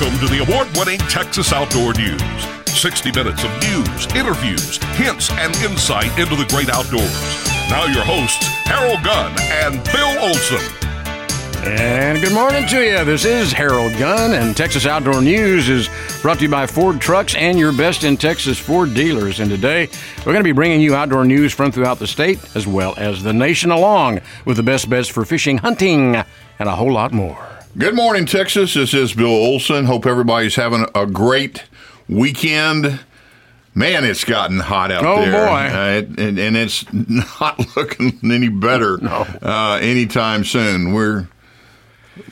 Welcome to the award winning Texas Outdoor News. 60 minutes of news, interviews, hints, and insight into the great outdoors. Now, your hosts, Harold Gunn and Bill Olson. And good morning to you. This is Harold Gunn, and Texas Outdoor News is brought to you by Ford Trucks and your best in Texas Ford dealers. And today, we're going to be bringing you outdoor news from throughout the state as well as the nation, along with the best bets for fishing, hunting, and a whole lot more. Good morning, Texas. This is Bill Olson. Hope everybody's having a great weekend. Man, it's gotten hot out Oh, there. boy. Uh, it- and, and it's not looking any better No. uh, anytime soon. We're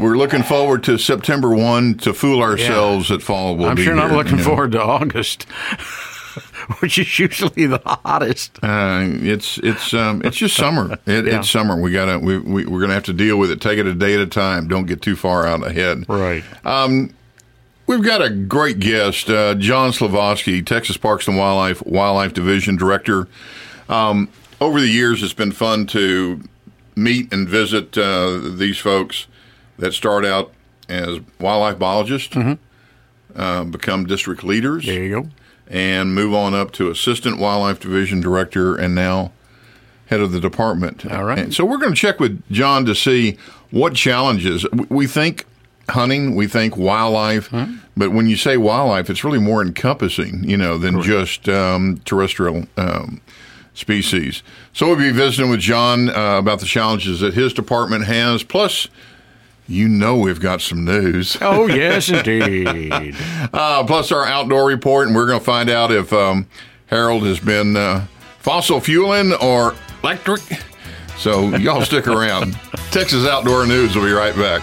we're looking forward to September 1 to fool ourselves that fall will I'm sure not looking you know. forward to August, which is usually the hottest. Uh, it's it's um, it's just summer. It, Yeah. It's summer. We gotta we, we we're gonna have to deal with it. Take it a day at a time. Don't get too far out ahead. Right. We've got a great guest, uh, John Silovsky, Texas Parks and Wildlife Wildlife Division Director. Um, over the years, it's been fun to meet and visit uh, these folks that start out as wildlife biologists, uh, become district leaders, There you go. And move on up to assistant wildlife division director, and now head of the department. All right. And so we're going to check with John to see what challenges we- think hunting, we think wildlife, but when you say wildlife, it's really more encompassing, you know, than just um, terrestrial. Um, Species. So we'll be visiting with John uh, about the challenges that his department has. Plus, you know, we've got some news. Oh, yes, indeed. Uh, plus our outdoor report, and we're going to find out if um, Harold has been uh, fossil fueling or electric. So y'all stick around. Texas Outdoor News will be right back.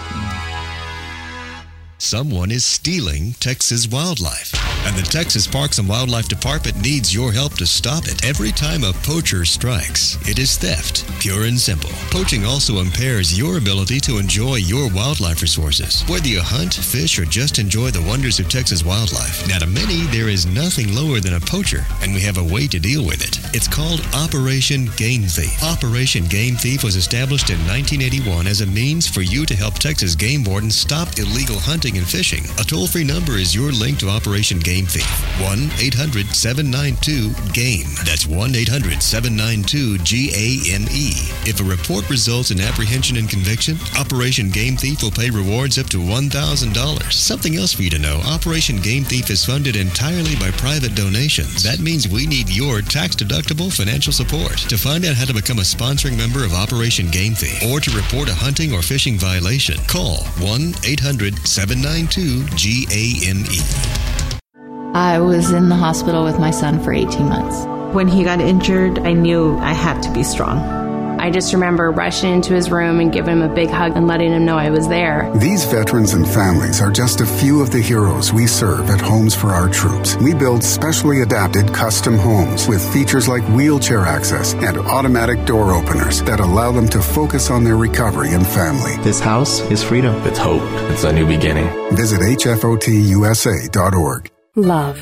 Someone is stealing Texas wildlife, and the Texas Parks and Wildlife Department needs your help to stop it. Every time a poacher strikes, it is theft, pure and simple. Poaching also impairs your ability to enjoy your wildlife resources. Whether you hunt, fish, or just enjoy the wonders of Texas wildlife, now to many, there is nothing lower than a poacher, and we have a way to deal with it. It's called Operation Game Thief. Operation Game Thief was established in 1981 as a means for you to help Texas game wardens stop illegal hunting and fishing. A toll free number is your link to Operation Game Thief 1 800 792 GAME. That's 1 800 792 GAME. If a report results in apprehension and conviction, Operation Game Thief will pay rewards up to $1,000. Something else for you to know Operation Game Thief is funded entirely by private donations. That means we need your tax deductible financial support. To find out how to become a sponsoring member of Operation Game Thief or to report a hunting or fishing violation, call 1 800 792 GAME. I was in the hospital with my son for 18 months. When he got injured, I knew I had to be strong. I just remember rushing into his room and giving him a big hug and letting him know I was there. These veterans and families are just a few of the heroes we serve at Homes for Our Troops. We build specially adapted custom homes with features like wheelchair access and automatic door openers that allow them to focus on their recovery and family. This house is freedom. It's hope. It's a new beginning. Visit hfotusa.org. Love.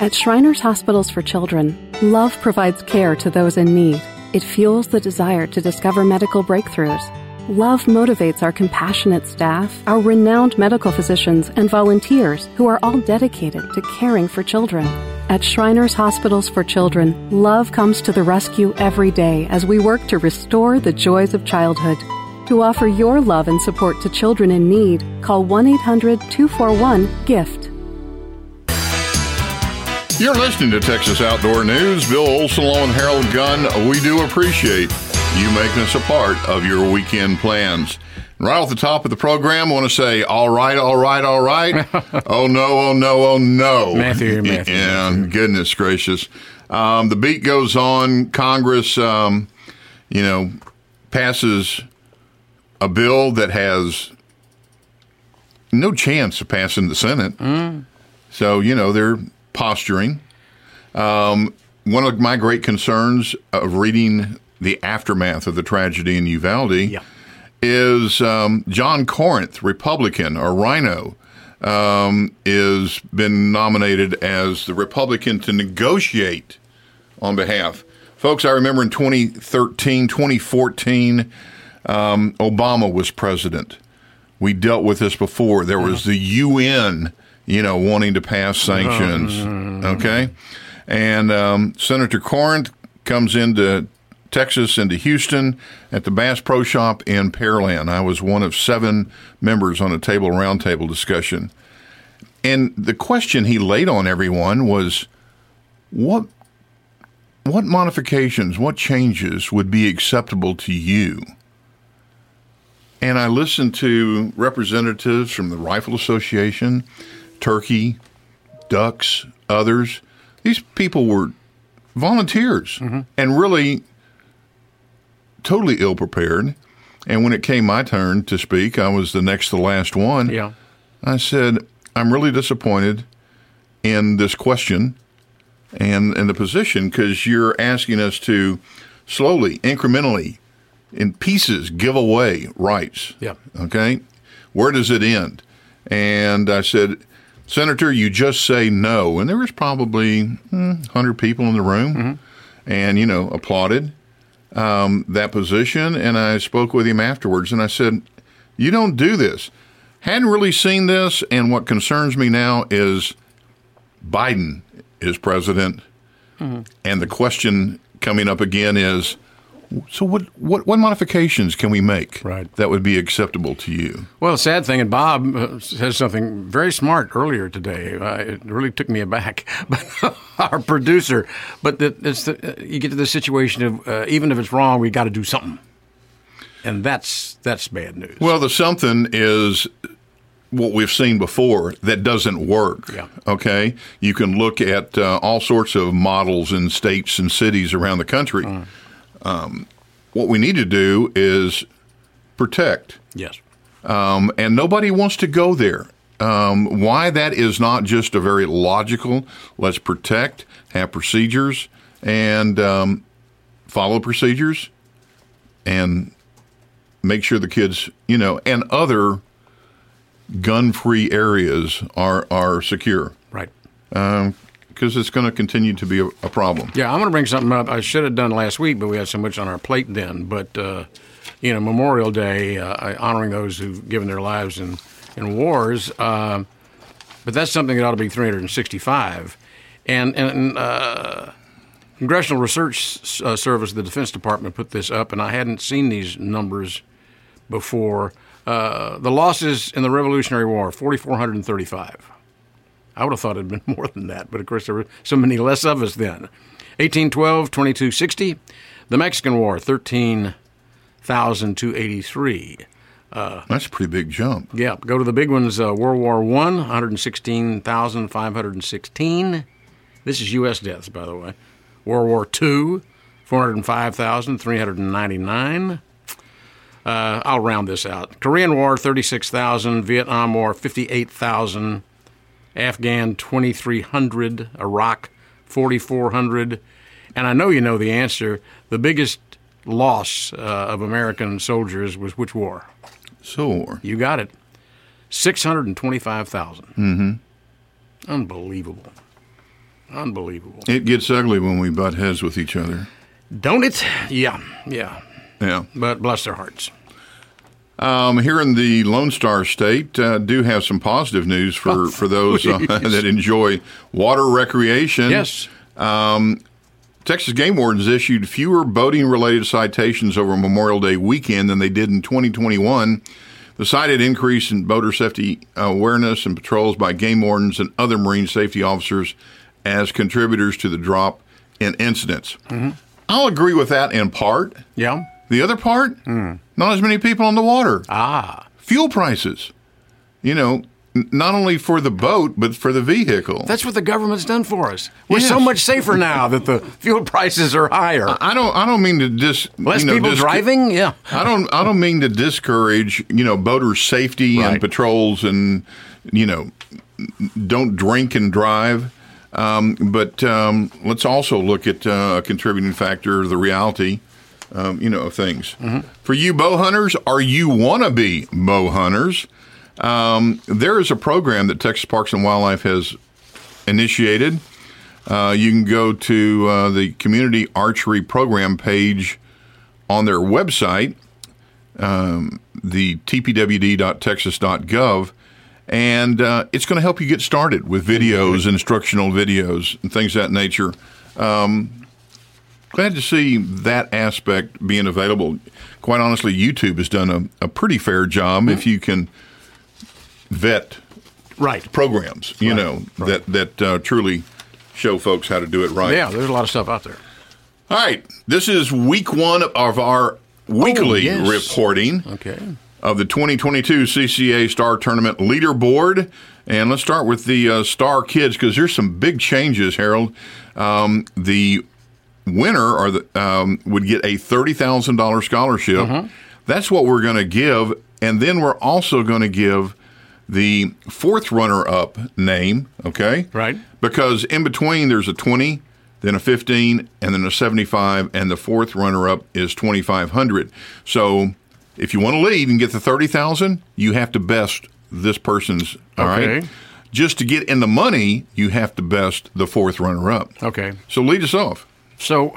At Shriners Hospitals for Children, love provides care to those in need. It fuels the desire to discover medical breakthroughs. Love motivates our compassionate staff, our renowned medical physicians, and volunteers who are all dedicated to caring for children. At Shriners Hospitals for Children, love comes to the rescue every day as we work to restore the joys of childhood. To offer your love and support to children in need, call 1 800 241 GIFT. You're listening to Texas Outdoor News. Bill Olson along with Harold Gunn. We do appreciate you making us a part of your weekend plans. Right off the top of the program, I want to say, all right, all right, all right. oh, no, oh, no, oh, no. Matthew, Matthew, And goodness gracious. Um, the beat goes on. Congress, um, you know, passes a bill that has no chance of passing the Senate. So, you know, they're posturing. Um, one of my great concerns of reading the aftermath of the tragedy in Uvalde is um, John Cornyn, Republican or RINO, um, is been nominated as the Republican to negotiate on behalf. Folks, I remember in 2013, 2014, um, Obama was president. We dealt with this before. There was the UN you know, wanting to pass sanctions. Okay, and um, Senator Cornyn comes into Texas into Houston at the Bass Pro Shop in Pearland. I was one of seven members on a table roundtable discussion. And the question he laid on everyone was what what modifications, what changes would be acceptable to you? And I listened to representatives from the Rifle Association, Turkey, Ducks, others. These people were volunteers mm-hmm. and really totally ill prepared. And when it came my turn to speak, I was the next to last one. Yeah. I said, I'm really disappointed in this question and, and the position because you're asking us to slowly, incrementally, in pieces, give away rights. Yeah. Okay. Where does it end? And I said, Senator, you just say no. And there was probably hmm, 100 people in the room and, you know, applauded um, that position. And I spoke with him afterwards and I said, You don't do this. Hadn't really seen this. And what concerns me now is Biden is president. And the question coming up again is so what, what, what modifications can we make Right. that would be acceptable to you? Well, the sad thing, and Bob uh, says something very smart earlier today. Uh, it really took me aback. But our producer, but the, it's the, uh, you get to the situation of uh, even if it's wrong, we got to do something, and that's that's bad news. Well, the something is what we've seen before that doesn't work. Yeah. Okay. You can look at uh, all sorts of models in states and cities around the country. Um, what we need to do is protect, yes, um, and nobody wants to go there. Um, why that is not just a very logical. Let's protect, have procedures, and um, follow procedures, and make sure the kids, you know, and other gun-free areas are are secure right. Because it's going to continue to be a, a problem. Yeah, I'm going to bring something up. I should have done last week, but we had so much on our plate then. But uh, you know, Memorial Day, uh, honoring those who've given their lives in in wars. Uh, but that's something that ought to be 365. And and uh, Congressional Research uh, Service, the Defense Department, put this up, and I hadn't seen these numbers before. Uh, the losses in the Revolutionary War, 4,435. I would have thought it had been more than that, but of course there were so many less of us then. 1812, 2260. The Mexican War, 13,283. That's a pretty big jump. Yeah, go to the big ones. Uh, World War One, 116,516. This is U.S. deaths, by the way. World War Two, 405,399. Uh, I'll round this out. Korean War, 36,000. Vietnam War, 58,000. Afghan, 2,300. Iraq, 4,400. And I know you know the answer. The biggest loss uh, of American soldiers was which war? So, You got it. 625,000. Mm-hmm. Unbelievable. Unbelievable. it gets ugly when we butt heads with each other. Don't it? Yeah, yeah. Yeah. But bless their hearts. Um, here in the Lone Star State, uh, do have some positive news for, for those uh, that enjoy water recreation. Yes. Texas Game Wardens issued fewer boating related citations over Memorial Day weekend than they did in 2021. The cited increase in boater safety awareness and patrols by game wardens and other marine safety officers as contributors to the drop in incidents. I'll agree with that in part. Yeah. The other part, not as many people on the water. Ah. Fuel prices, you know, not only for the boat, but for the vehicle. That's what the government's done for us. We're so much safer now that the fuel prices are higher. I don't. I don't mean to dis. Less you know, people dis- driving? Yeah. I don't. I don't mean to discourage you know boater safety Right. and patrols and you know don't drink and drive. Um, but um, let's also look at uh, a contributing factor, the reality, um, you know, things. For you bow hunters, or you wannabe bow hunters, um, there is a program that Texas Parks and Wildlife has initiated. Uh, you can go to uh, the community archery program page on their website, um, the tpwd.texas.gov, and uh, it's going to help you get started with videos, instructional videos, and things of that nature. Um, glad to see that aspect being available. Quite honestly, YouTube has done a, a pretty fair job if you can vet right programs, you Right, know, that that uh, truly show folks how to do it right. Yeah, there's a lot of stuff out there. All right, this is week one of our weekly Oh, yes. reporting Okay. of the 2022 CCA Star Tournament leaderboard. And let's start with the uh, Star Kids because there's some big changes, Harold. Um, the winner or the, um, would get a $30,000 scholarship. Mm-hmm. That's what we're going to give. And then we're also going to give the fourth runner up name, okay? Right. Because in between there's a 20, then a 15, and then a 75, and the fourth runner up is 2,500. So if you want to lead and get the 30,000, you have to best this person's, all right. Okay. Just to get in the money, you have to best the fourth runner up. Okay. So lead us off. So,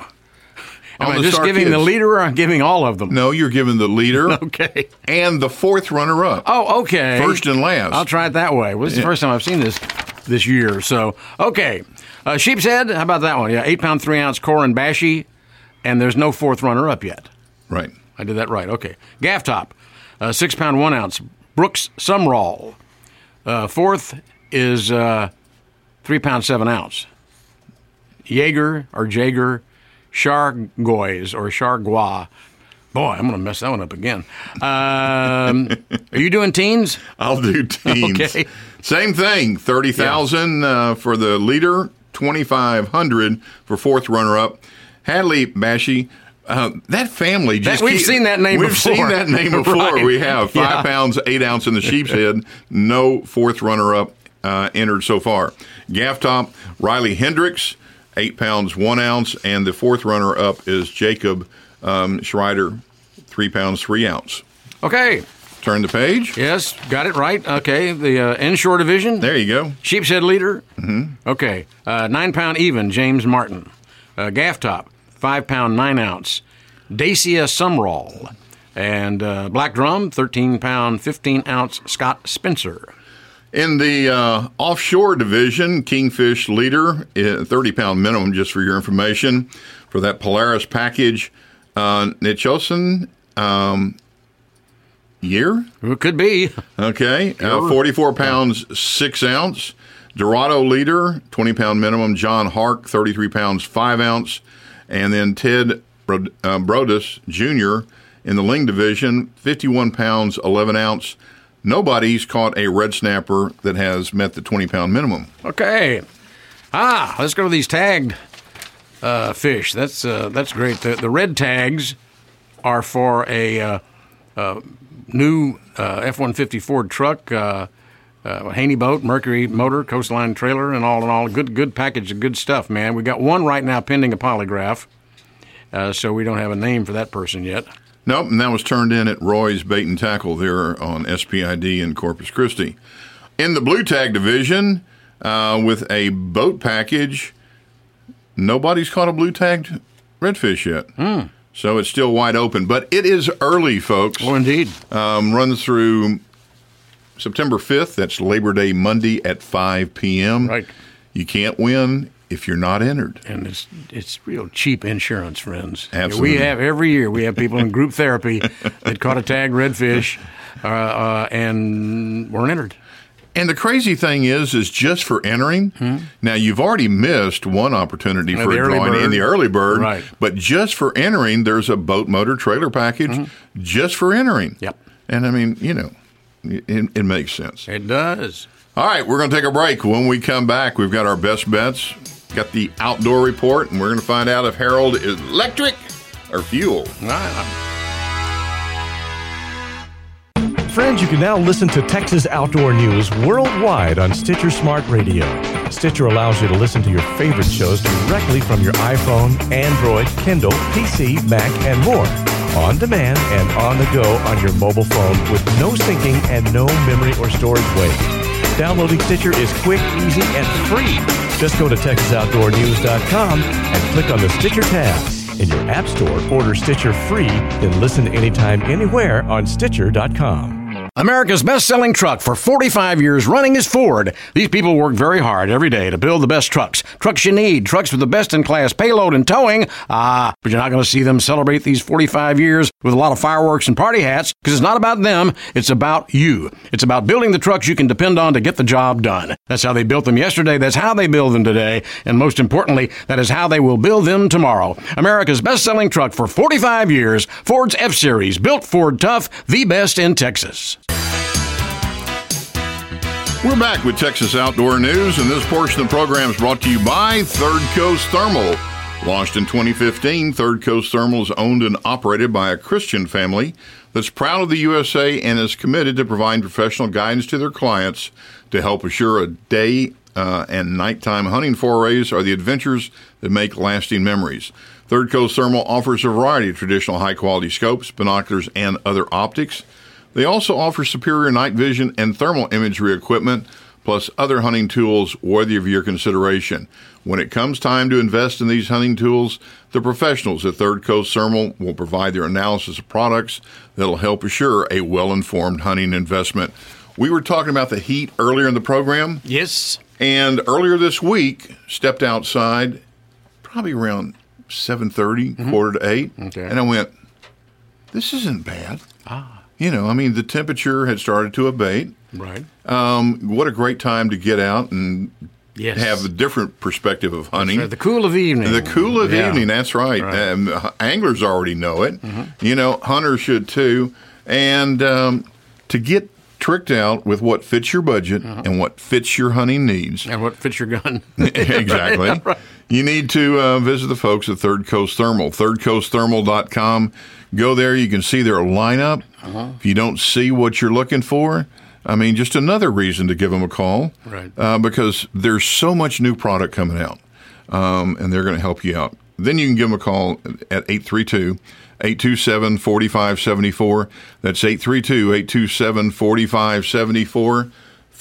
am I just giving the leader or I'm giving all of them? No, you're giving the leader Okay. and the fourth runner up. Oh, okay. First and last. I'll try it that way. Well, this is the first time I've seen this this year. So, okay. Uh, Sheep's Head, how about that one? Yeah, eight pound, three ounce core and bashy, and there's no fourth runner up yet. Right. I did that right. Okay. Gaff Top, uh, six pound, one ounce. Brooks Sumrall. Uh, fourth is uh, three pound, seven ounce. Jaeger or Jaeger Chargois or Chargois. Boy, I'm going to mess that one up again. Um, are you doing teens? I'll do teams. Okay. Same thing. Thirty thousand uh, for the leader, twenty five hundred for fourth runner up. Hadley Bashy. Uh, that family just That- we've keep- seen that name We've before. seen that name before. Right. We have five Yeah. pounds eight ounce in the sheep's head. No fourth runner up uh, entered so far. Gaff top Riley Hendricks, eight pounds one ounce, and the fourth runner up is Jacob um, Schreider, three pounds three ounce. Okay. Turn the page. Yes, got it right. Okay. The uh, inshore division. There you go. Sheep's Head leader. Mm-hmm. Okay. Uh, nine pound even, James Martin. Uh, Gaff top, five pound nine ounce, Dacia Sumrall. And uh, Black Drum, 13 pound 15 ounce, Scott Spencer. In the uh, offshore division, Kingfish leader, uh, 30 pound minimum, just for your information, for that Polaris package. Uh, um, year? It could be. Okay. Uh, 44 pounds, 6 ounce. Dorado leader, 20 pound minimum. John Hark, 33 pounds, 5 ounce. And then Ted uh, Brodus Jr. in the Ling division, 51 pounds, 11 ounce. Nobody's caught a red snapper that has met the 20 pound minimum. Okay. Ah, let's go to these tagged uh, fish. That's uh, that's great. The, the red tags are for a uh, uh, new F one fifty Ford truck, uh, uh, Haynie boat, Mercury motor, coastline trailer, and all in all, good good package of good stuff, man. We got one right now pending a polygraph, uh, so we don't have a name for that person yet. Nope, and that was turned in at Roy's Bait and Tackle there on SPID in Corpus Christi. In the blue tag division, uh, with a boat package, nobody's caught a blue tagged redfish yet. So it's still wide open, but it is early, folks. Oh, indeed. Um, runs through September 5th. That's Labor Day Monday at 5 p.m. Right. You can't win if you're not entered. and it's it's real cheap insurance, friends. Absolutely. We have every year we have people in group therapy that caught a tag redfish uh, uh, and weren't entered. And the crazy thing is, is just for entering. Now you've already missed one opportunity Uh, for a drawing in the early bird, Right. But just for entering, there's a boat motor trailer package just for entering. Yep. And I mean, you know, it, it makes sense. It does. All right, we're going to take a break. When we come back, we've got our best bets, got the outdoor report, and we're going to find out if Harold is electric or fuel. Ah, Friends, you can now listen to Texas Outdoor News worldwide on Stitcher Smart Radio. Stitcher allows you to listen to your favorite shows directly from your iPhone, Android, Kindle, PC, Mac, and more. On demand and on the go on your mobile phone with no syncing and no memory or storage waste. Downloading Stitcher is quick, easy, and free. Just go to TexasOutdoorNews.com and click on the Stitcher tab. In your App Store, order Stitcher free, then listen anytime, anywhere on Stitcher.com. America's best selling truck for 45 years running is Ford. These people work very hard every day to build the best trucks. Trucks you need, trucks with the best in class payload and towing. Ah, but you're not going to see them celebrate these 45 years with a lot of fireworks and party hats because it's not about them, it's about you. It's about building the trucks you can depend on to get the job done. That's how they built them yesterday, that's how they build them today, and most importantly, that is how they will build them tomorrow. America's best selling truck for 45 years, Ford's F Series, built Ford Tough, the best in Texas. We're back with Texas Outdoor News, and this portion of the program is brought to you by Third Coast Thermal. Launched in 2015, Third Coast Thermal is owned and operated by a Christian family that's proud of the USA and is committed to providing professional guidance to their clients to help assure a day uh, and nighttime hunting forays are the adventures that make lasting memories. Third Coast Thermal offers a variety of traditional high quality scopes, binoculars, and other optics. They also offer superior night vision and thermal imagery equipment, plus other hunting tools worthy of your consideration. When it comes time to invest in these hunting tools, the professionals at Third Coast Thermal will provide their analysis of products that'll help assure a well informed hunting investment. We were talking about the heat earlier in the program. Yes. And earlier this week, stepped outside probably around 7.30, mm-hmm. quarter to 8. Okay. And I went, this isn't bad. Ah you know, I mean, the temperature had started to abate. Right. Um, what a great time to get out and yes. have a different perspective of hunting. Right. The cool of evening. The cool of yeah. evening. That's right. right. Um, anglers already know it. Mm-hmm. You know, hunters should too. And um, to get tricked out with what fits your budget uh-huh. and what fits your hunting needs. And what fits your gun. exactly. right. You need to uh, visit the folks at Third Coast Thermal, thirdcoastthermal.com. Go there. You can see their lineup. Uh-huh. If you don't see what you're looking for, I mean, just another reason to give them a call. Right. Uh, because there's so much new product coming out, um, and they're going to help you out. Then you can give them a call at 832 827 4574. That's 832 827 4574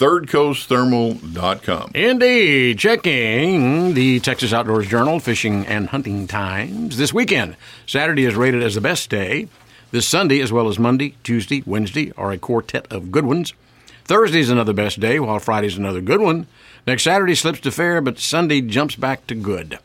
thirdcoastthermal.com. Indeed. Checking the Texas Outdoors Journal, Fishing and Hunting Times. This weekend, Saturday is rated as the best day. This Sunday, as well as Monday, Tuesday, Wednesday, are a quartet of good ones. Thursday is another best day, while Friday's another good one. Next Saturday slips to fair, but Sunday jumps back to good.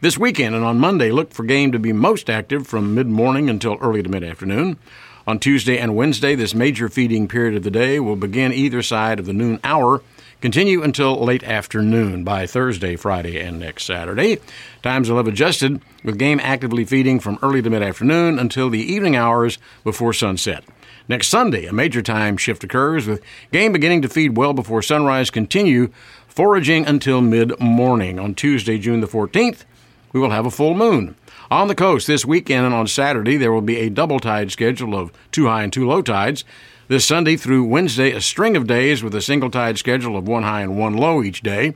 This weekend and on Monday, look for game to be most active from mid morning until early to mid afternoon. On Tuesday and Wednesday, this major feeding period of the day will begin either side of the noon hour, continue until late afternoon by Thursday, Friday, and next Saturday. Times will have adjusted, with game actively feeding from early to mid afternoon until the evening hours before sunset. Next Sunday, a major time shift occurs, with game beginning to feed well before sunrise, continue foraging until mid morning. On Tuesday, June the 14th, we will have a full moon. On the coast this weekend and on Saturday, there will be a double tide schedule of two high and two low tides. This Sunday through Wednesday, a string of days with a single tide schedule of one high and one low each day.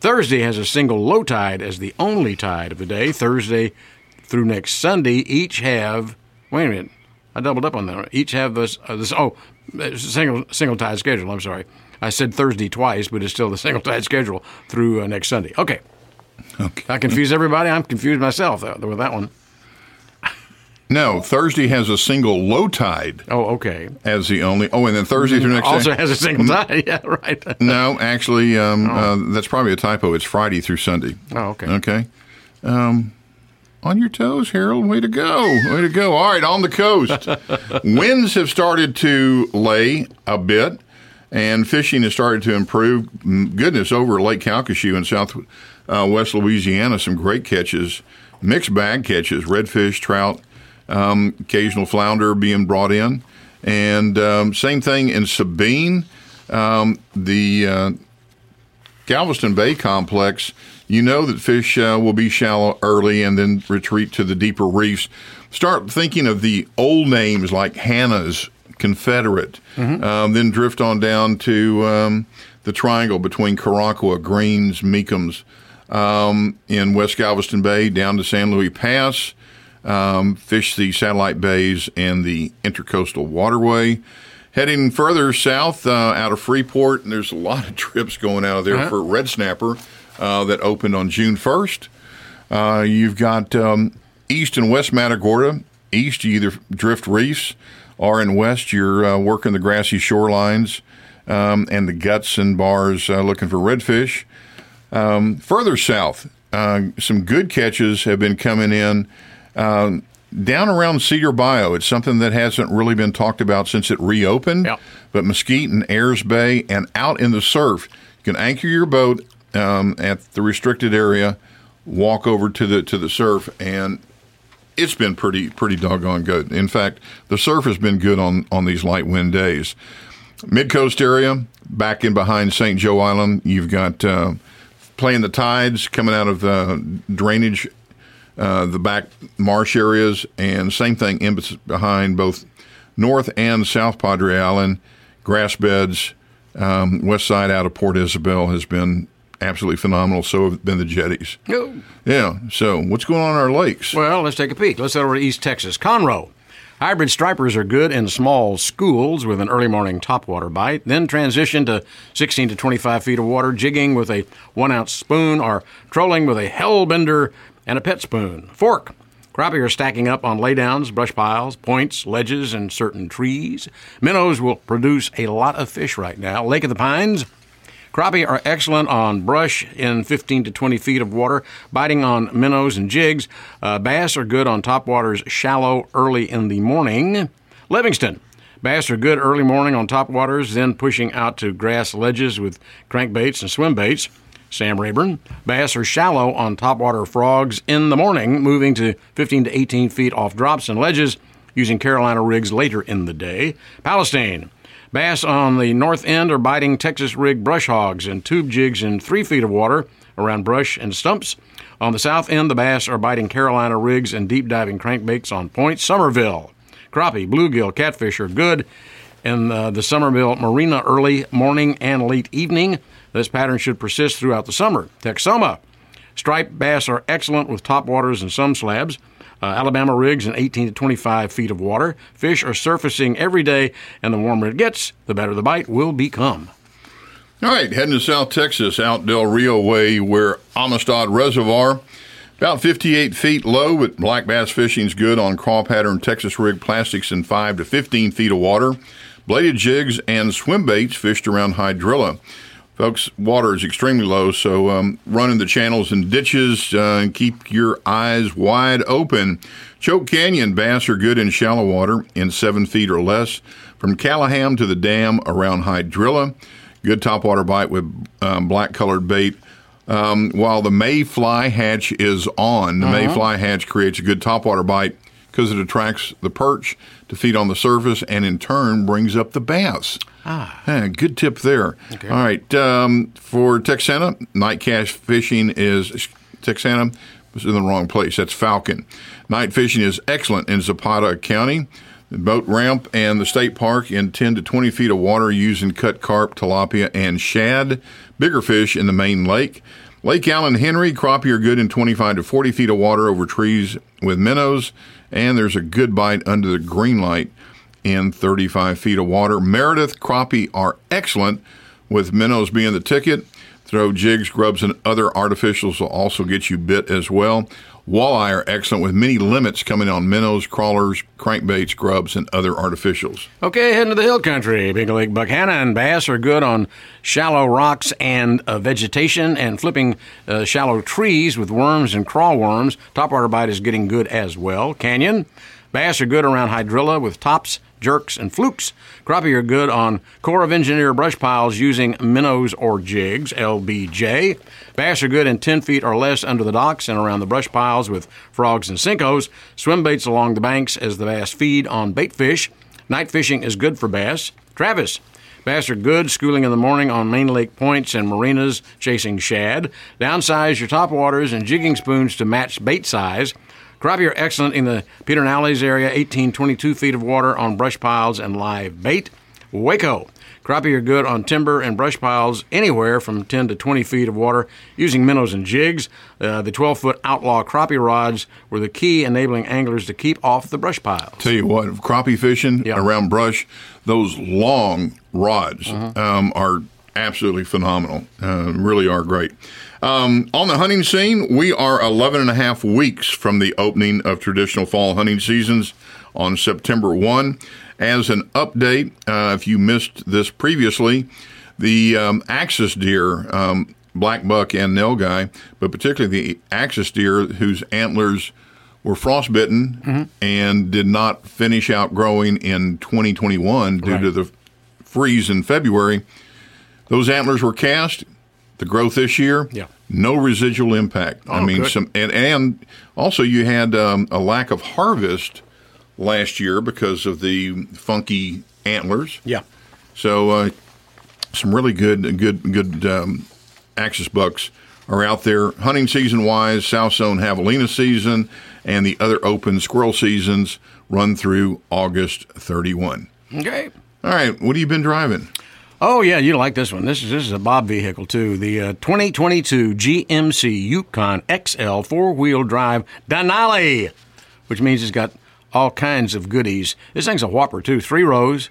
Thursday has a single low tide as the only tide of the day. Thursday through next Sunday, each have. Wait a minute, I doubled up on that. Each have this. Uh, this oh, single single tide schedule. I'm sorry, I said Thursday twice, but it's still the single tide schedule through uh, next Sunday. Okay. Okay. I confuse everybody. I'm confused myself with that one. No, Thursday has a single low tide. Oh, okay. As the only. Oh, and then Thursday through next. Also day, has a single tide. Yeah, right. no, actually, um, Oh. uh, that's probably a typo. It's Friday through Sunday. Oh, okay. Okay. Um, on your toes, Harold. Way to go. Way to go. All right, on the coast. Winds have started to lay a bit, and fishing has started to improve. Mm, Goodness, over Lake Calcasieu in south uh, west Louisiana, some great catches, mixed bag catches, redfish, trout, um, occasional flounder being brought in. And um, same thing in Sabine. Um, the uh, Galveston Bay complex, you know that fish uh, will be shallow early and then retreat to the deeper reefs. Start thinking of the old names like Hannah's, Confederate, um, then drift on down to um, the triangle between Caracua, Greens, Meekums, um, in West Galveston Bay down to San Luis Pass. Um, fish the satellite bays and the intercoastal waterway. Heading further south uh, out of Freeport, and there's a lot of trips going out of there Uh-huh. for red snapper uh, that opened on June 1st. Uh, you've got um, east and west Matagorda. East, you either drift reefs or in west, you're uh, working the grassy shorelines um, and the guts and bars uh, looking for redfish. Um, further south, uh, some good catches have been coming in. Um, down around Cedar Bayou, it's something that hasn't really been talked about since it reopened. Yep. But Mesquite and Ayres Bay and out in the surf, you can anchor your boat um, at the restricted area, walk over to the to the surf, and it's been pretty pretty doggone good. In fact, the surf has been good on on these light wind days. Mid coast area, back in behind St. Joe Island, you've got uh, playing the tides coming out of the drainage, uh, the back marsh areas, and same thing in behind both North and South Padre Island, grass beds. Um, west side out of Port Isabel has been absolutely phenomenal. So have been the jetties. Oh. Yeah. So what's going on in our lakes? Well, let's take a peek. Let's head over to East Texas. Conroe. Hybrid stripers are good in small schools with an early morning topwater bite, then transition to 16 to 25 feet of water, jigging with a one ounce spoon or trolling with a hellbender and a pet spoon. Fork. Crappie are stacking up on laydowns, brush piles, points, ledges, and certain trees. Minnows will produce a lot of fish right now. Lake of the Pines. Crappie are excellent on brush in 15 to 20 feet of water, biting on minnows and jigs. Uh, bass are good on topwaters shallow early in the morning. Livingston. Bass are good early morning on topwaters, then pushing out to grass ledges with crankbaits and swim baits. Sam Rayburn. Bass are shallow on topwater frogs in the morning, moving to 15 to 18 feet off drops and ledges, using Carolina rigs later in the day. Palestine. Bass on the north end are biting Texas rig brush hogs and tube jigs in three feet of water around brush and stumps. On the south end, the bass are biting Carolina rigs and deep diving crankbaits on Point Somerville. Crappie, bluegill, catfish are good in uh, the Somerville Marina early morning and late evening. This pattern should persist throughout the summer. Texoma. Striped bass are excellent with topwaters and some slabs. Uh, Alabama rigs in 18 to 25 feet of water. Fish are surfacing every day, and the warmer it gets, the better the bite will become. All right, heading to South Texas, out Del Rio Way, where Amistad Reservoir, about 58 feet low, but black bass fishing is good on craw pattern Texas rig plastics in 5 to 15 feet of water. Bladed jigs and swim baits fished around hydrilla. Folks, water is extremely low, so um, run in the channels and ditches uh, and keep your eyes wide open. Choke Canyon bass are good in shallow water in seven feet or less. From Calliham to the dam around Hydrilla, good topwater bite with um, black colored bait. Um, while the mayfly hatch is on, the Uh-huh. mayfly hatch creates a good topwater bite because it attracts the perch to feed on the surface and in turn brings up the bass. Ah. Yeah, good tip there. Okay. All right. Um, for Texana, night cash fishing is Texana was in the wrong place. That's Falcon. Night fishing is excellent in Zapata County. The boat ramp and the state park in 10 to 20 feet of water using cut carp, tilapia, and shad. Bigger fish in the main lake. Lake Alan Henry, crappie are good in 25 to 40 feet of water over trees with minnows. And there's a good bite under the green light in 35 feet of water. Meredith crappie are excellent, with minnows being the ticket. Throw jigs, grubs, and other artificials will also get you bit as well. Walleye are excellent, with many limits coming on minnows, crawlers, crankbaits, grubs, and other artificials. Okay, heading to the hill country. Big Lake and bass are good on shallow rocks and uh, vegetation and flipping uh, shallow trees with worms and crawl worms. Topwater bite is getting good as well. Canyon bass are good around hydrilla with tops, jerks, and flukes. Crappie are good on Corps of Engineer brush piles using minnows or jigs, LBJ. Bass are good in 10 feet or less under the docks and around the brush piles with frogs and Senkos. Swim baits along the banks as the bass feed on bait fish. Night fishing is good for bass. Travis. Bass are good schooling in the morning on main lake points and marinas chasing shad. Downsize your topwaters and jigging spoons to match bait size. Crappie are excellent in the Pedernales area, 18, 22 feet of water on brush piles and live bait. Waco. Crappie are good on timber and brush piles anywhere from 10 to 20 feet of water using minnows and jigs. Uh, the 12 foot outlaw crappie rods were the key enabling anglers to keep off the brush piles. Tell you what, crappie fishing around brush, those long rods Uh-huh. um, are absolutely phenomenal. Uh, really are great. Um, on the hunting scene, we are 11 and a half weeks from the opening of traditional fall hunting seasons on September 1. As an update, uh, if you missed this previously, the um, axis deer, um, black buck and nilgai, but particularly the axis deer whose antlers were frostbitten mm-hmm. and did not finish out growing in 2021 due right. to the freeze in February. Those antlers were cast. The growth this year, yeah. no residual impact. Oh, I mean, good. some and, and also you had um, a lack of harvest last year because of the funky antlers. Yeah. So uh, some really good, good, good um, axis bucks are out there hunting season wise. South Zone javelina season and the other open squirrel seasons run through August 31. Okay. All right. What have you been driving? Oh yeah, you like this one. This is this is a Bob vehicle too. The uh, 2022 GMC Yukon XL four-wheel drive Denali, which means it's got all kinds of goodies. This thing's a whopper too. Three rows.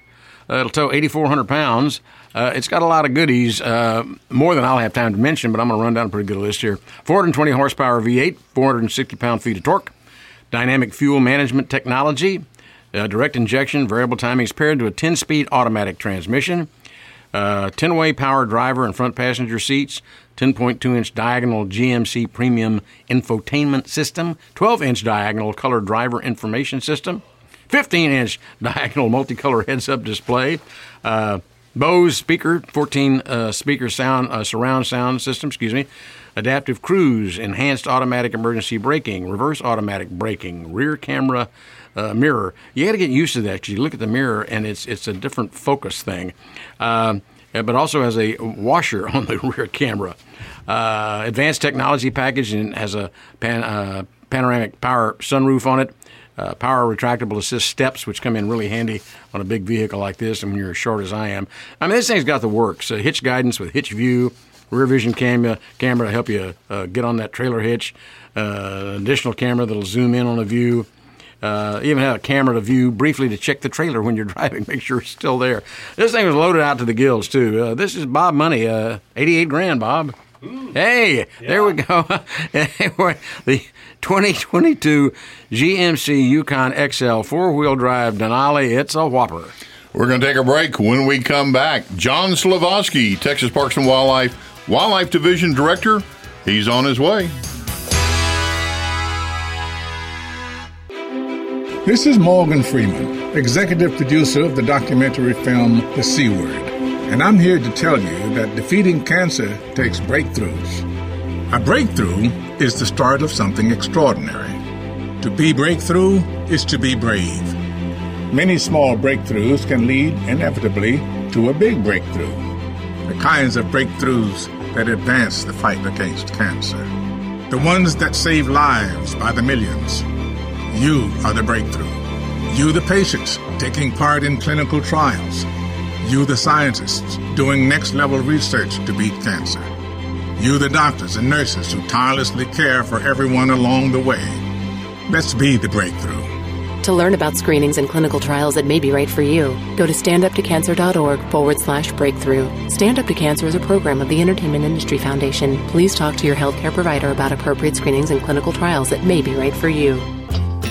Uh, it'll tow 8,400 pounds. Uh, it's got a lot of goodies, uh, more than I'll have time to mention, but I'm going to run down a pretty good list here. 420 horsepower V8, 460 pound feet of torque, dynamic fuel management technology, uh, direct injection, variable timing is paired to a 10 speed automatic transmission. 10 uh, way power driver and front passenger seats, 10.2 inch diagonal GMC premium infotainment system, 12 inch diagonal color driver information system, 15 inch diagonal multicolor heads up display, uh, Bose speaker, 14 uh, speaker sound uh, surround sound system, excuse me, adaptive cruise, enhanced automatic emergency braking, reverse automatic braking, rear camera uh, mirror. You got to get used to that because you look at the mirror and it's it's a different focus thing. Uh, but also has a washer on the rear camera. Uh, advanced technology package and has a pan, uh, panoramic power sunroof on it. Uh, power retractable assist steps, which come in really handy on a big vehicle like this, and when you're as short as I am. I mean, this thing's got the works. Uh, hitch guidance with hitch view, rear vision camera, camera to help you uh, get on that trailer hitch, uh, additional camera that'll zoom in on a view. Uh, even have a camera to view briefly to check the trailer when you're driving, make sure it's still there. This thing was loaded out to the gills too. Uh, this is Bob money, uh, 88 grand, Bob. Ooh. Hey, yeah. there we go. the 2022 GMC Yukon XL four-wheel drive Denali. It's a whopper. We're going to take a break. When we come back, John Silovsky, Texas Parks and Wildlife Wildlife Division Director, he's on his way. This is Morgan Freeman, executive producer of the documentary film The C Word, and I'm here to tell you that defeating cancer takes breakthroughs. A breakthrough is the start of something extraordinary. To be breakthrough is to be brave. Many small breakthroughs can lead inevitably to a big breakthrough. The kinds of breakthroughs that advance the fight against cancer. The ones that save lives by the millions you are the breakthrough. You, the patients, taking part in clinical trials. You, the scientists, doing next level research to beat cancer. You, the doctors and nurses who tirelessly care for everyone along the way. Let's be the breakthrough. To learn about screenings and clinical trials that may be right for you, go to standuptocancer.org forward slash breakthrough. Stand Up to Cancer is a program of the Entertainment Industry Foundation. Please talk to your healthcare provider about appropriate screenings and clinical trials that may be right for you.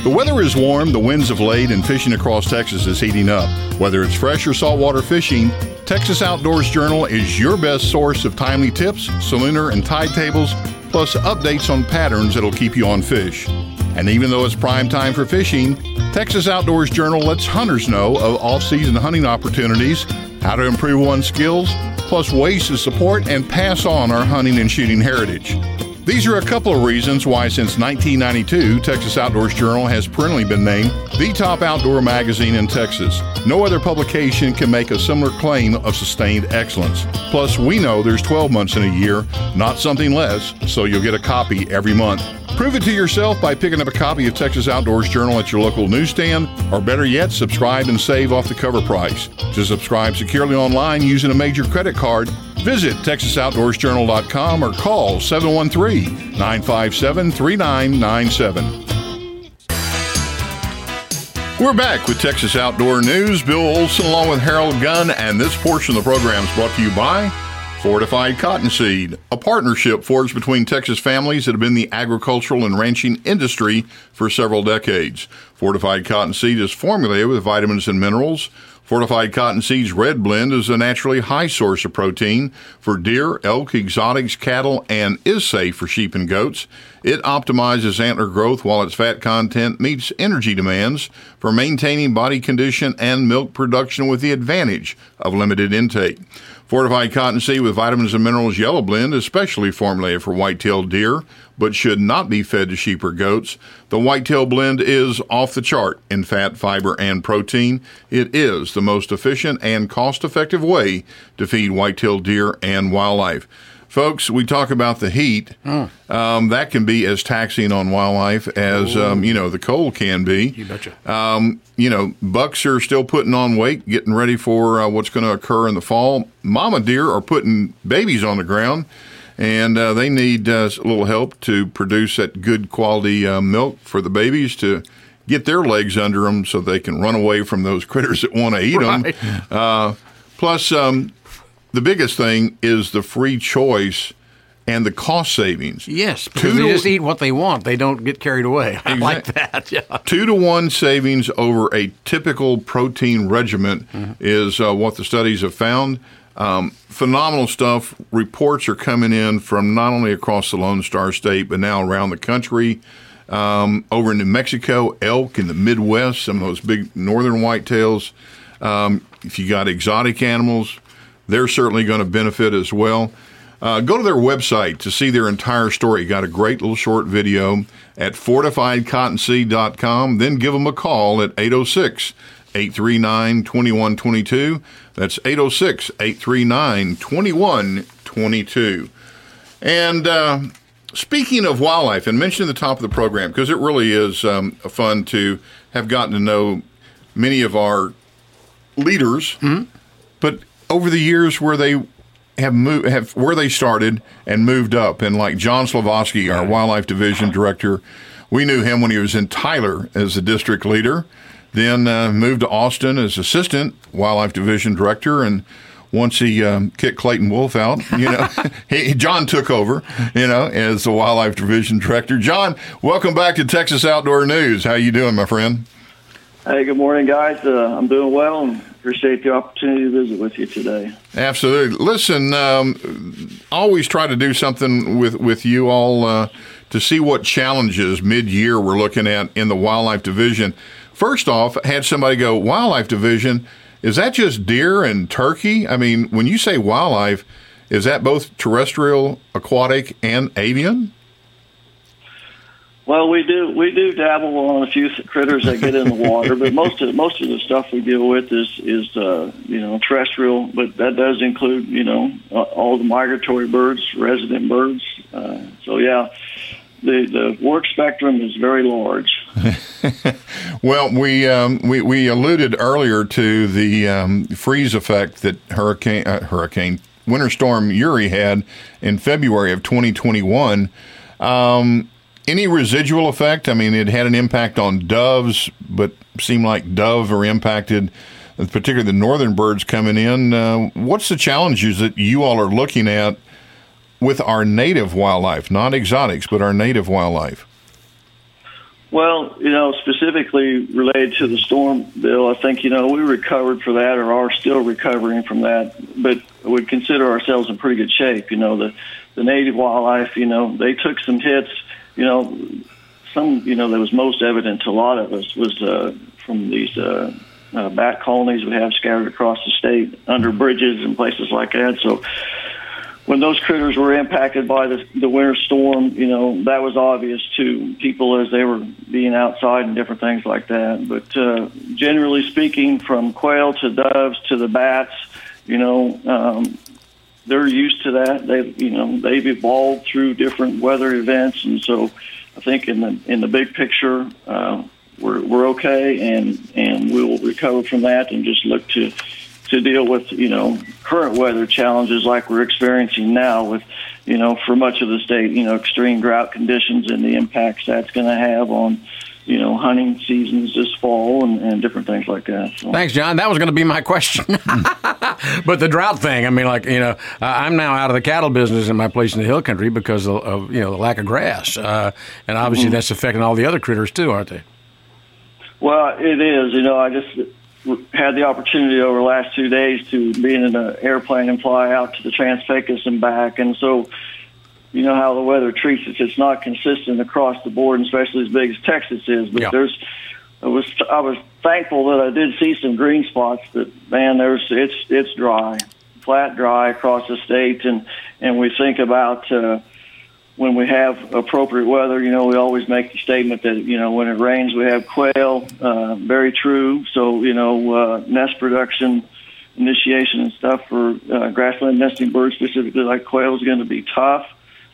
The weather is warm, the winds have laid, and fishing across Texas is heating up. Whether it's fresh or saltwater fishing, Texas Outdoors Journal is your best source of timely tips, solunar and tide tables, plus updates on patterns that'll keep you on fish. And even though it's prime time for fishing, Texas Outdoors Journal lets hunters know of off-season hunting opportunities, how to improve one's skills, plus ways to support and pass on our hunting and shooting heritage. These are a couple of reasons why, since 1992, Texas Outdoors Journal has perennially been named the top outdoor magazine in Texas. No other publication can make a similar claim of sustained excellence. Plus, we know there's 12 months in a year, not something less, so you'll get a copy every month. Prove it to yourself by picking up a copy of Texas Outdoors Journal at your local newsstand, or better yet, subscribe and save off the cover price. To subscribe securely online using a major credit card, Visit TexasOutdoorsJournal.com or call 713 957 3997. We're back with Texas Outdoor News. Bill Olson along with Harold Gunn, and this portion of the program is brought to you by Fortified Cottonseed, a partnership forged between Texas families that have been the agricultural and ranching industry for several decades. Fortified Cottonseed is formulated with vitamins and minerals. Fortified Cottonseed's red blend is a naturally high source of protein for deer, elk, exotics, cattle, and is safe for sheep and goats. It optimizes antler growth while its fat content meets energy demands for maintaining body condition and milk production with the advantage of limited intake. Fortified cottonseed with vitamins and minerals yellow blend is specially formulated for white-tailed deer, but should not be fed to sheep or goats. The white-tail blend is off the chart in fat, fiber, and protein. It is the most efficient and cost-effective way to feed white-tailed deer and wildlife. Folks, we talk about the heat. Um, that can be as taxing on wildlife as um, you know the cold can be. You betcha. Um, you know, bucks are still putting on weight, getting ready for uh, what's going to occur in the fall. Mama deer are putting babies on the ground, and uh, they need uh, a little help to produce that good quality uh, milk for the babies to get their legs under them so they can run away from those critters that want to eat Right. them. Uh, plus, um, the biggest thing is the free choice and the cost savings. Yes, Two because they just eat what they want. They don't get carried away. I like that. Yeah. Two to one savings over a typical protein regimen Mm-hmm. is uh, what the studies have found. Um, phenomenal stuff. Reports are coming in from not only across the Lone Star State, but now around the country. Um, over in New Mexico, elk in the Midwest, some of those big northern whitetails. Um, if you got exotic animals, they're certainly going to benefit as well. Uh, go to their website to see their entire story. Got a great little short video at fortifiedcottonseed.com. Then give them a call at 806 839 2122. That's 806 839 2122. And uh, speaking of wildlife, and mentioned at the top of the program, because it really is um, fun to have gotten to know many of our leaders, but over the years where they have moved, have where they started and moved up, and like John Silovsky, our wildlife division director, we knew him when he was in Tyler as the district leader. Then uh, moved to Austin as assistant wildlife division director, and once he um, kicked Clayton Wolf out, you know, he, John took over, you know, as the wildlife division director. John, welcome back to Texas Outdoor News. How you doing, my friend? Hey, good morning, guys. Uh, I'm doing well and appreciate the opportunity to visit with you today. Absolutely. Listen, um, always try to do something with with you all uh, to see what challenges mid year we're looking at in the wildlife division. First off, had somebody go wildlife division. Is that just deer and turkey? I mean, when you say wildlife, is that both terrestrial, aquatic, and avian? Well, we do we do dabble on a few critters that get in the water, but most of most of the stuff we deal with is is uh, you know terrestrial, but that does include you know all the migratory birds, resident birds. Uh, so yeah, the the work spectrum is very large. Well, we um, we we alluded earlier to the um, freeze effect that hurricane uh, hurricane winter storm Uri had in February of 2021. Um, any residual effect? I mean, it had an impact on doves, but seemed like dove are impacted, particularly the northern birds coming in. Uh, what's the challenges that you all are looking at with our native wildlife, not exotics, but our native wildlife? Well, you know, specifically related to the storm, Bill, I think, you know, we recovered for that or are still recovering from that, but would consider ourselves in pretty good shape. You know, the, the native wildlife, you know, they took some hits, you know, some, you know, that was most evident to a lot of us was uh, from these uh, uh, bat colonies we have scattered across the state under bridges and places like that. So, when those critters were impacted by the, the winter storm, you know, that was obvious to people as they were being outside and different things like that. But uh, generally speaking, from quail to doves to the bats, you know, um, they're used to that. They, you know, they've evolved through different weather events, and so I think in the in the big picture, uh, we're we're okay, and and we'll recover from that, and just look to to deal with you know current weather challenges like we're experiencing now with you know for much of the state you know extreme drought conditions and the impacts that's going to have on you know hunting seasons this fall and, and different things like that. So. Thanks, John. That was going to be my question. but the drought thing, I mean, like you know, I'm now out of the cattle business in my place in the hill country because of, of you know the lack of grass, uh, and obviously mm-hmm. that's affecting all the other critters too, aren't they? Well, it is. You know, I just had the opportunity over the last two days to be in an airplane and fly out to the Trans-Pecos and back, and so you know how the weather treats us. It's not consistent across the board, especially as big as Texas is. But yeah. there's, I was I was thankful that I did see some green spots. But man, there's it's it's dry, flat dry across the state, and and we think about. Uh, when we have appropriate weather, you know, we always make the statement that, you know, when it rains, we have quail. Uh, very true. So, you know, uh, nest production initiation and stuff for uh, grassland nesting birds, specifically like quail, is going to be tough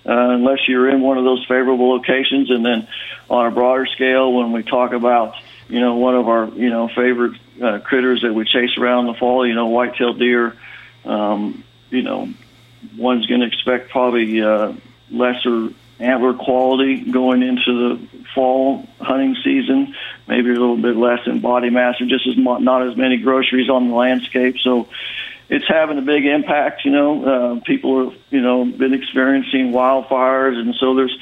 uh, unless you're in one of those favorable locations. And then on a broader scale, when we talk about, you know, one of our, you know, favorite uh, critters that we chase around in the fall, you know, white-tailed deer, um, you know, one's going to expect probably uh, lesser antler quality going into the fall hunting season, maybe a little bit less in body mass, or just as not as many groceries on the landscape. So it's having a big impact. You know, uh, people have you know been experiencing wildfires, and so there's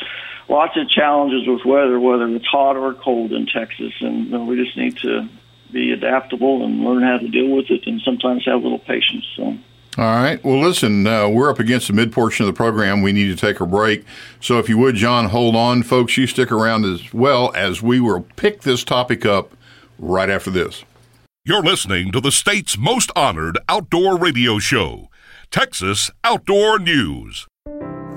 lots of challenges with weather, whether it's hot or cold in Texas, and you know, we just need to be adaptable and learn how to deal with it, and sometimes have a little patience. So. All right. Well, listen, uh, we're up against the mid portion of the program. We need to take a break. So, if you would, John, hold on. Folks, you stick around as well as we will pick this topic up right after this. You're listening to the state's most honored outdoor radio show, Texas Outdoor News.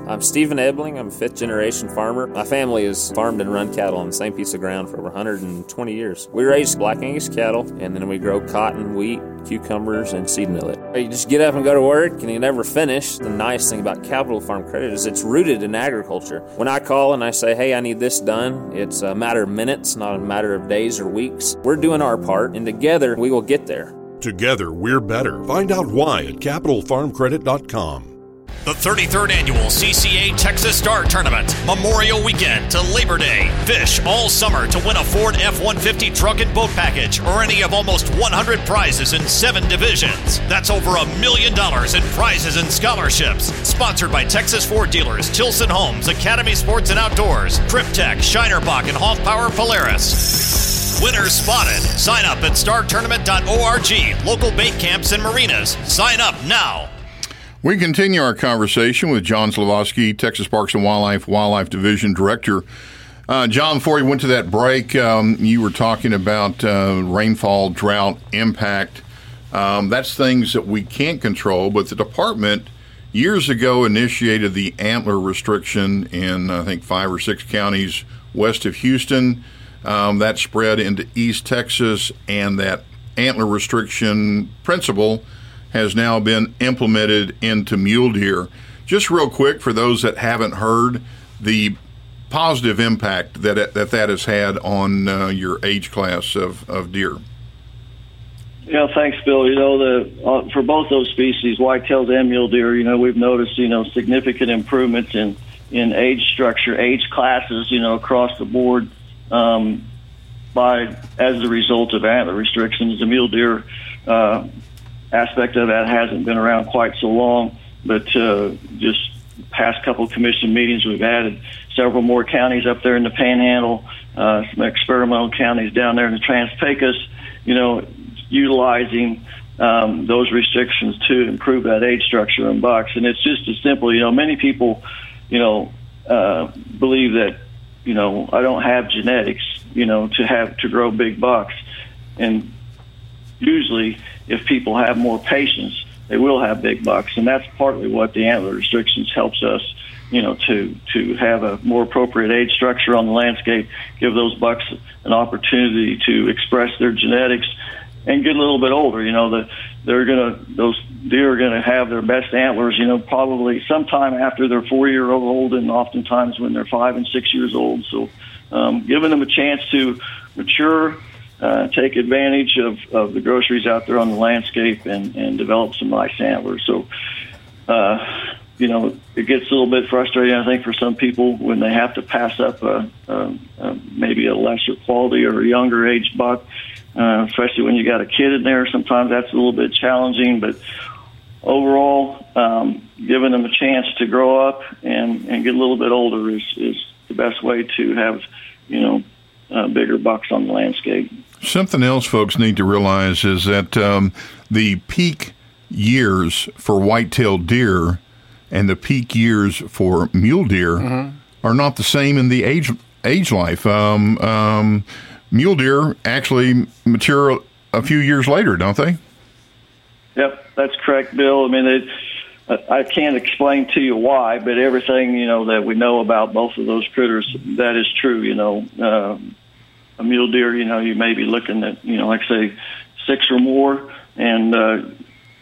I'm Stephen Ebling. I'm a fifth generation farmer. My family has farmed and run cattle on the same piece of ground for over 120 years. We raise black Angus cattle and then we grow cotton, wheat, cucumbers, and seed millet. You just get up and go to work and you never finish. The nice thing about Capital Farm Credit is it's rooted in agriculture. When I call and I say, hey, I need this done, it's a matter of minutes, not a matter of days or weeks. We're doing our part and together we will get there. Together, we're better. Find out why at CapitalFarmCredit.com. The 33rd annual CCA Texas Star Tournament, Memorial Weekend to Labor Day. Fish all summer to win a Ford F 150 truck and boat package or any of almost 100 prizes in seven divisions. That's over a million dollars in prizes and scholarships. Sponsored by Texas Ford dealers, Tilson Homes, Academy Sports and Outdoors, Tech, Shinerbach, and Hoff Power Polaris. Winners spotted. Sign up at startournament.org. Local bait camps and marinas. Sign up now. We continue our conversation with John Silovsky, Texas Parks and Wildlife Wildlife Division Director. Uh, John, before you went to that break, um, you were talking about uh, rainfall, drought, impact. Um, that's things that we can't control, but the department years ago initiated the antler restriction in, I think, five or six counties west of Houston. Um, that spread into East Texas, and that antler restriction principle has now been implemented into mule deer. Just real quick for those that haven't heard the positive impact that that that has had on uh, your age class of, of deer. Yeah, thanks, Bill. You know, the uh, for both those species, white-tailed and mule deer, you know, we've noticed you know significant improvements in in age structure, age classes, you know, across the board. Um, by as a result of antler restrictions, the mule deer uh, aspect of that hasn't been around quite so long, but uh, just past couple commission meetings, we've added several more counties up there in the Panhandle, uh, some experimental counties down there in the Trans-Pecos, you know, utilizing um, those restrictions to improve that age structure in bucks. And it's just as simple, you know, many people, you know, uh, believe that, you know, I don't have genetics, you know, to have to grow big bucks. And usually if people have more patience, they will have big bucks, and that's partly what the antler restrictions helps us, you know, to to have a more appropriate age structure on the landscape, give those bucks an opportunity to express their genetics, and get a little bit older. You know, the they're gonna those deer are gonna have their best antlers, you know, probably sometime after they're four year old, and oftentimes when they're five and six years old. So, um, giving them a chance to mature uh, take advantage of, of the groceries out there on the landscape and, and develop some nice antlers. So, uh, you know, it gets a little bit frustrating, I think, for some people when they have to pass up a, a, a maybe a lesser quality or a younger age buck, uh, especially when you got a kid in there. Sometimes that's a little bit challenging, but overall, um, giving them a chance to grow up and, and get a little bit older is, is the best way to have, you know, uh, bigger bucks on the landscape. Something else folks need to realize is that um, the peak years for white-tailed deer and the peak years for mule deer mm-hmm. are not the same in the age age life. Um, um, mule deer actually mature a few years later, don't they? Yep, that's correct, Bill. I mean, it, I can't explain to you why, but everything you know that we know about both of those critters, that is true. You know, uh, a mule deer, you know, you may be looking at, you know, like say six or more, and uh,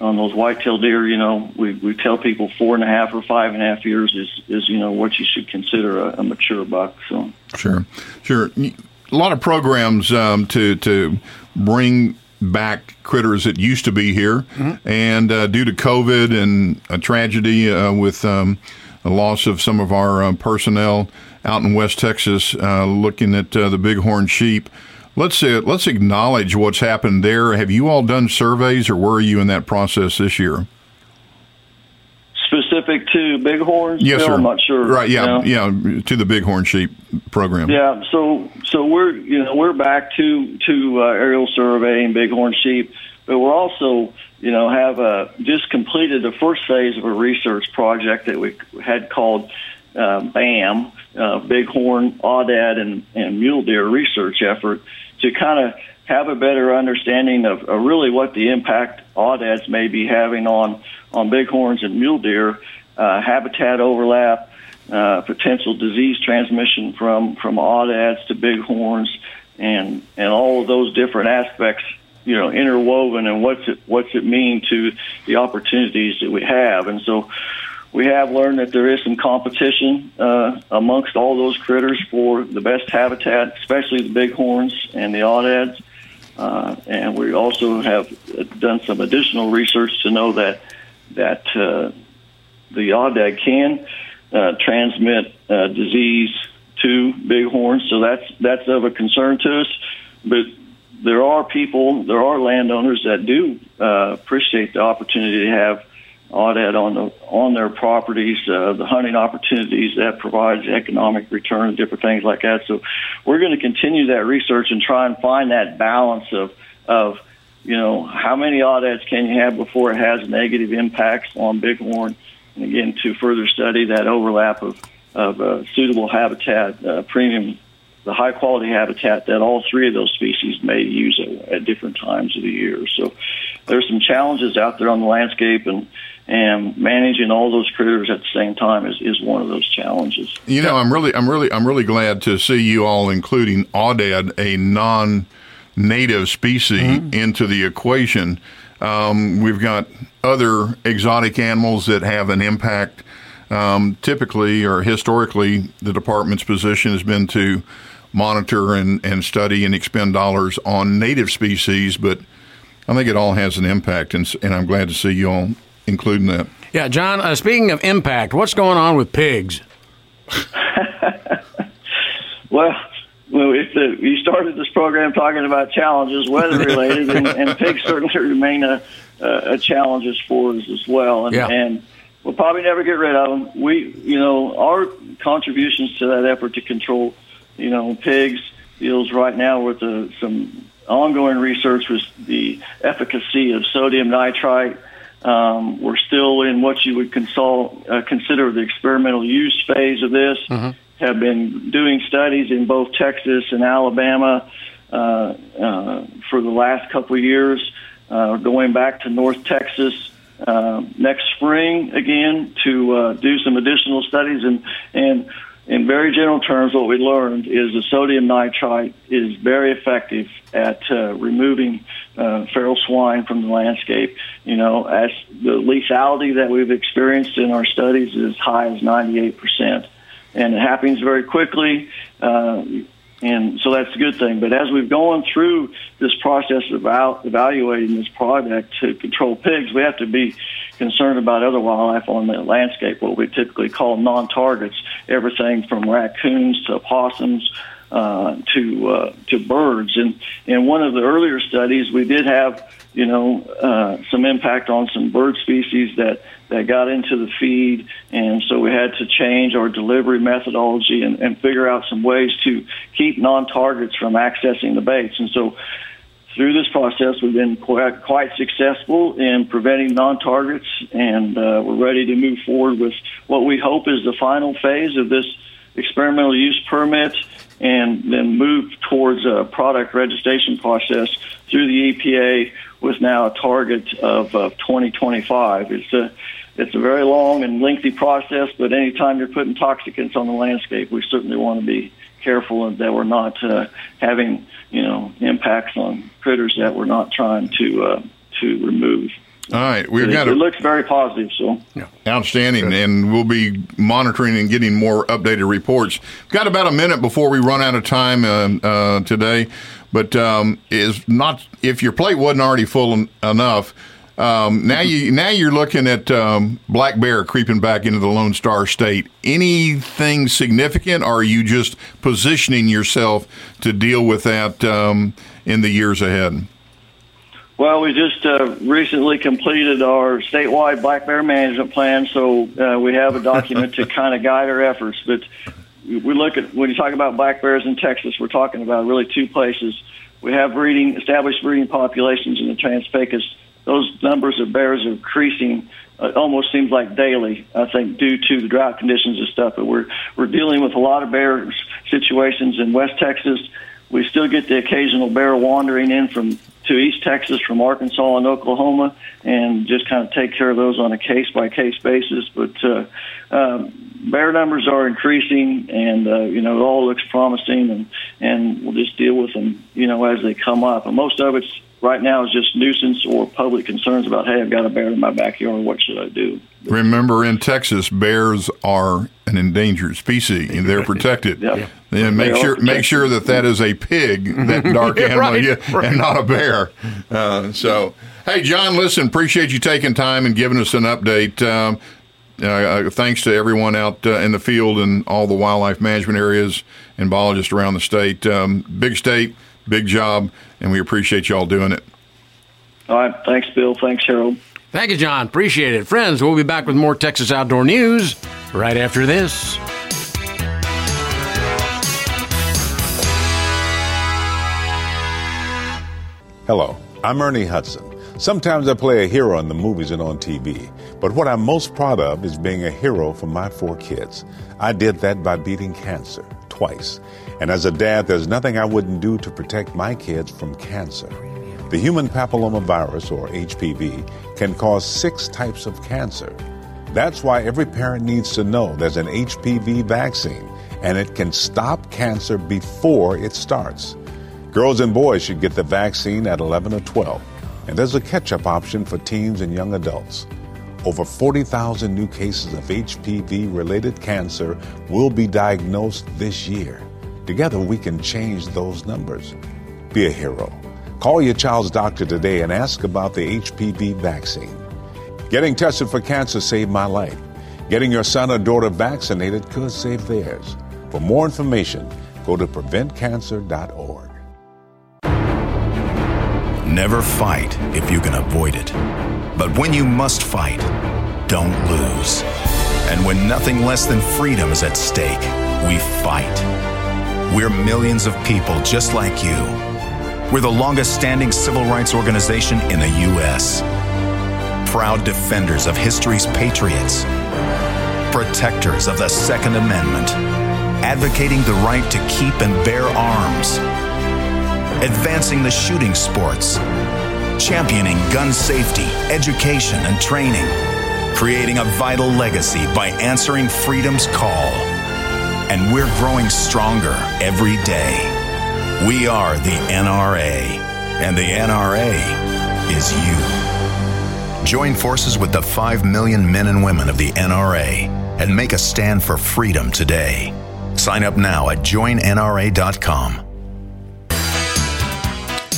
on those white-tailed deer, you know, we, we tell people four and a half or five and a half years is, is you know, what you should consider a, a mature buck. So sure, sure. A lot of programs um, to to bring back critters that used to be here, mm-hmm. and uh, due to COVID and a tragedy uh, with um, the loss of some of our uh, personnel out in West Texas, uh, looking at uh, the bighorn sheep Let's uh, let's acknowledge what's happened there. Have you all done surveys, or where are you in that process this year? Specific to bighorns? Yes, sir. I'm not sure. Right? Yeah, you know? yeah. To the bighorn sheep program. Yeah. So so we're you know we're back to to uh, aerial surveying bighorn sheep, but we're also you know have a, just completed the first phase of a research project that we had called uh, BAM, uh, Bighorn, Aoudad, and, and Mule Deer research effort to kind of have a better understanding of, of really what the impact aoudads may be having on on bighorns and mule deer, uh, habitat overlap, uh, potential disease transmission from from aoudads to bighorns, and and all of those different aspects, you know, interwoven and what's it what's it mean to the opportunities that we have, and so we have learned that there is some competition uh, amongst all those critters for the best habitat, especially the bighorns and the aoudads. Uh, and we also have done some additional research to know that that uh, the aoudad can uh, transmit uh, disease to bighorns, so that's that's of a concern to us. But there are people, there are landowners that do uh, appreciate the opportunity to have aoudad on the on their properties, uh, the hunting opportunities that provides economic return different things like that. So we're going to continue that research and try and find that balance of of you know how many aoudads can you have before it has negative impacts on bighorn, and again to further study that overlap of of uh, suitable habitat, uh, premium the high quality habitat that all three of those species may use at, at different times of the year. So there's some challenges out there on the landscape and and managing all those critters at the same time is, is one of those challenges. You know, I'm really, I'm really, I'm really glad to see you all including aoudad, a non-native species, mm-hmm. into the equation. Um, we've got other exotic animals that have an impact. Um, typically, or historically, the department's position has been to monitor and, and study and expend dollars on native species, but I think it all has an impact, and, and I'm glad to see you all including that. Yeah, John, uh, speaking of impact, what's going on with pigs? well, well, if the, you started this program talking about challenges, weather related, and, and, pigs certainly remain a, a, challenges for us as well. And, yeah. and we'll probably never get rid of them. We, you know, our contributions to that effort to control, you know, pigs deals right now with the, some ongoing research with the efficacy of sodium nitrite um, we're still in what you would consult, uh, consider the experimental use phase of this. Mm-hmm. Have been doing studies in both Texas and Alabama uh, uh, for the last couple of years. Uh, going back to North Texas uh, next spring again to uh, do some additional studies and and in very general terms, what we learned is the sodium nitrite is very effective at uh, removing uh, feral swine from the landscape. You know, as the lethality that we've experienced in our studies is as high as 98%. And it happens very quickly. Uh, and so that's a good thing. But as we've gone through this process of evaluating this product to control pigs, we have to be concerned about other wildlife on the landscape, what we typically call non-targets, everything from raccoons to opossums, uh, to uh, to birds. And in one of the earlier studies, we did have you know uh, some impact on some bird species that that got into the feed, and so we had to change our delivery methodology and, and figure out some ways to keep non-targets from accessing the baits. And so through this process, we've been quite, quite successful in preventing non-targets, and uh, we're ready to move forward with what we hope is the final phase of this experimental use permit, and then move towards a product registration process through the EPA with now a target of, of 2025. It's a it's a very long and lengthy process, but anytime you're putting toxicants on the landscape, we certainly want to be careful that we're not uh, having you know impacts on critters that we're not trying to uh, to remove. All right, we've it, got it a, looks very positive. So yeah. outstanding, and we'll be monitoring and getting more updated reports. We've got about a minute before we run out of time uh, uh, today, but um, is not if your plate wasn't already full en- enough. Um, now you now you're looking at um, black bear creeping back into the Lone Star State. Anything significant, or are you just positioning yourself to deal with that um, in the years ahead? Well, we just uh, recently completed our statewide black bear management plan, so uh, we have a document to kind of guide our efforts. But we look at when you talk about black bears in Texas, we're talking about really two places. We have breeding established breeding populations in the Trans-Pecos. Those numbers of bears are increasing. Uh, it almost seems like daily. I think due to the drought conditions and stuff. But we're we're dealing with a lot of bear situations in West Texas. We still get the occasional bear wandering in from to East Texas from Arkansas and Oklahoma, and just kind of take care of those on a case by case basis. But uh, um, bear numbers are increasing, and uh, you know it all looks promising, and and we'll just deal with them, you know, as they come up. And most of it's right now is just nuisance or public concerns about, hey, I've got a bear in my backyard. What should I do? Remember, in Texas, bears are an endangered species, and they're protected. Yep. And make sure make sure that that is a pig, that dark Yeah, animal, right, yeah, right. and not a bear. Uh, so, hey, John, listen, appreciate you taking time and giving us an update. Um, uh, uh, thanks to everyone out uh, in the field and all the wildlife management areas and biologists around the state. Um, big state, big job, and we appreciate you all doing it. All right. Thanks, Bill. Thanks, Harold. Thank you, John. Appreciate it. Friends, we'll be back with more Texas Outdoor News right after this. Hello, I'm Ernie Hudson. Sometimes I play a hero in the movies and on TV, but what I'm most proud of is being a hero for my four kids. I did that by beating cancer twice. And as a dad, there's nothing I wouldn't do to protect my kids from cancer. The human papillomavirus, or HPV, can cause six types of cancer. That's why every parent needs to know there's an HPV vaccine, and it can stop cancer before it starts. Girls and boys should get the vaccine at 11 or 12, and there's a catch up option for teens and young adults. Over 40,000 new cases of HPV related cancer will be diagnosed this year. Together, we can change those numbers. Be a hero. Call your child's doctor today and ask about the HPV vaccine. Getting tested for cancer saved my life. Getting your son or daughter vaccinated could save theirs. For more information, go to preventcancer.org. Never fight if you can avoid it. But when you must fight, don't lose. And when nothing less than freedom is at stake, we fight. We're millions of people just like you. We're the longest standing civil rights organization in the U.S. Proud defenders of history's patriots, protectors of the Second Amendment, advocating the right to keep and bear arms, advancing the shooting sports, championing gun safety, education, and training, creating a vital legacy by answering freedom's call. And we're growing stronger every day. We are the NRA, and the NRA is you. Join forces with the 5 million men and women of the NRA and make a stand for freedom today. Sign up now at joinnra.com.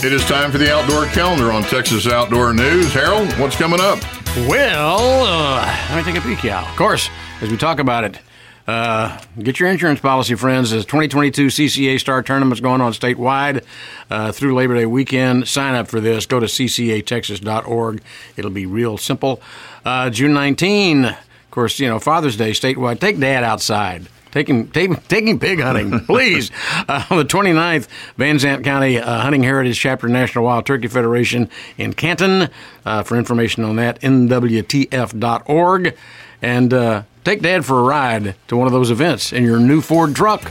It is time for the outdoor calendar on Texas Outdoor News. Harold, what's coming up? Well, uh, let me take a peek, Al. Of course, as we talk about it, Uh, get your insurance policy, friends. The 2022 CCA Star Tournament's going on statewide uh, through Labor Day weekend. Sign up for this. Go to ccatexas.org. It'll be real simple. Uh, June 19, of course, you know, Father's Day statewide. Take dad outside. Taking, taking, taking pig hunting, please. Uh, on the 29th, Van Zandt County uh, Hunting Heritage Chapter National Wild Turkey Federation in Canton. Uh, for information on that, nwtf.org. And uh, take dad for a ride to one of those events in your new Ford truck.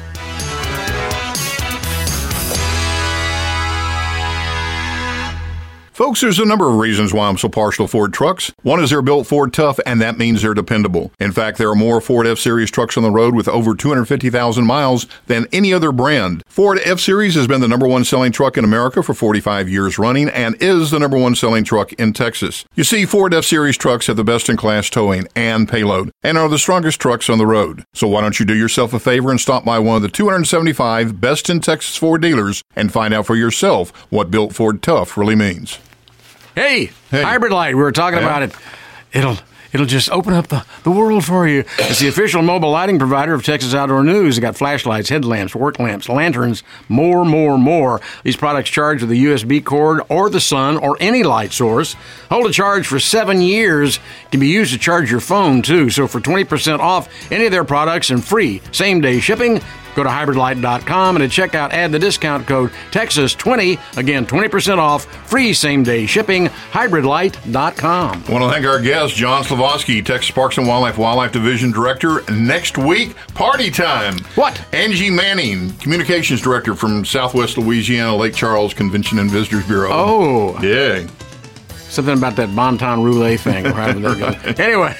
Folks, there's a number of reasons why I'm so partial to Ford trucks. One is they're built Ford tough, and that means they're dependable. In fact, there are more Ford F Series trucks on the road with over 250,000 miles than any other brand. Ford F Series has been the number one selling truck in America for 45 years running and is the number one selling truck in Texas. You see, Ford F Series trucks have the best in class towing and payload and are the strongest trucks on the road. So why don't you do yourself a favor and stop by one of the 275 best in Texas Ford dealers and find out for yourself what built Ford tough really means. Hey, hybrid light. We were talking Yeah. about it. It'll it'll just open up the, the world for you. It's the official mobile lighting provider of Texas Outdoor News. They got flashlights, headlamps, work lamps, lanterns, more, more, more. These products charge with a USB cord or the sun or any light source. Hold a charge for seven years. Can be used to charge your phone too. So for 20% off any of their products and free same day shipping, Go to hybridlight.com and at checkout add the discount code Texas20. Again, 20% off, free same day shipping, hybridlight.com. I want to thank our guest, John Silovsky, Texas Parks and Wildlife Wildlife Division Director. Next week, party time. What? Angie Manning, Communications Director from Southwest Louisiana Lake Charles Convention and Visitors Bureau. Oh. Yeah. Something about that Bon Ton Roulette thing. that goes. Anyway,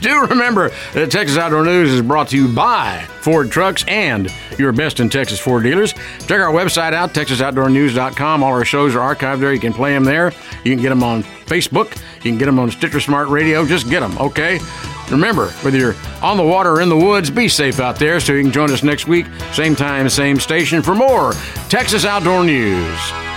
do remember that Texas Outdoor News is brought to you by Ford Trucks and your best in Texas Ford dealers. Check our website out, texasoutdoornews.com. All our shows are archived there. You can play them there. You can get them on Facebook. You can get them on Stitcher Smart Radio. Just get them, okay? Remember, whether you're on the water or in the woods, be safe out there so you can join us next week, same time, same station, for more Texas Outdoor News.